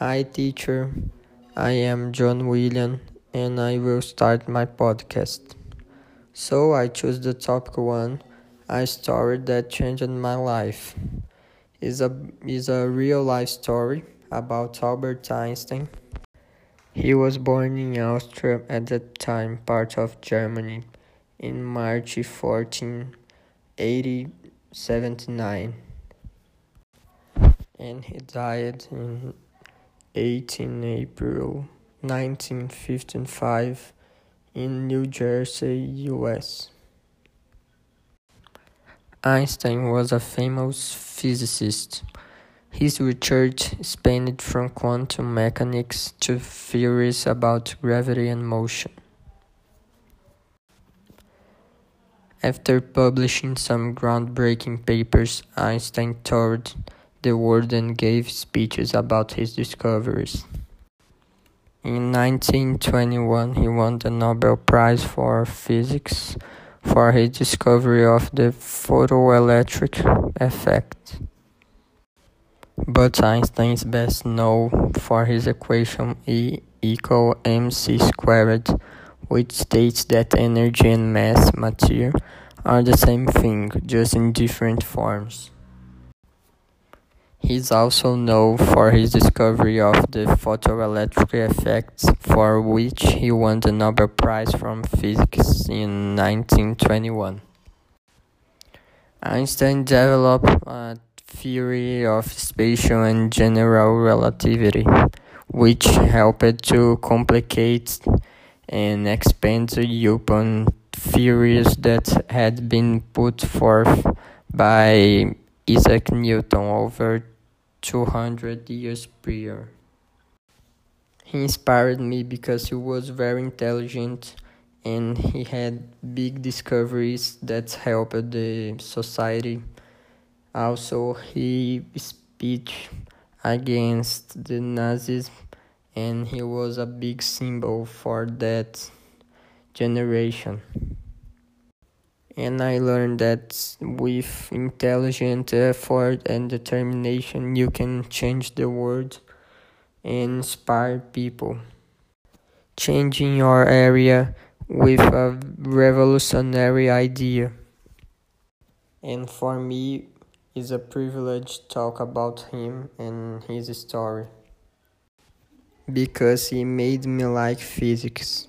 Hi, teacher. I am John William and I will start my podcast. So, I choose the topic one a story that changed my life. It's a, it's a real life story about Albert Einstein. He was born in Austria at that time, part of Germany, in March 14, 1879, and he died in 18 April 1955 in New Jersey, US. Einstein was a famous physicist. His research spanned from quantum mechanics to theories about gravity and motion. After publishing some groundbreaking papers, Einstein toured the world and gave speeches about his discoveries. In 1921, he won the Nobel Prize for Physics for his discovery of the photoelectric effect. But Einstein is best known for his equation E equal mc squared, which states that energy and mass, matter, are the same thing, just in different forms. He is also known for his discovery of the photoelectric effect, for which he won the Nobel Prize from Physics in 1921. Einstein developed a theory of special and general relativity, which helped to complicate and expand upon theories that had been put forth by Isaac Newton over 200 years prior. He inspired me because he was very intelligent and he had big discoveries that helped the society. Also, he speech against the Nazis and he was a big symbol for that generation and I learned that with intelligent effort and determination, you can change the world and inspire people. Changing your area with a revolutionary idea. And for me, it's a privilege to talk about him and his story because he made me like physics.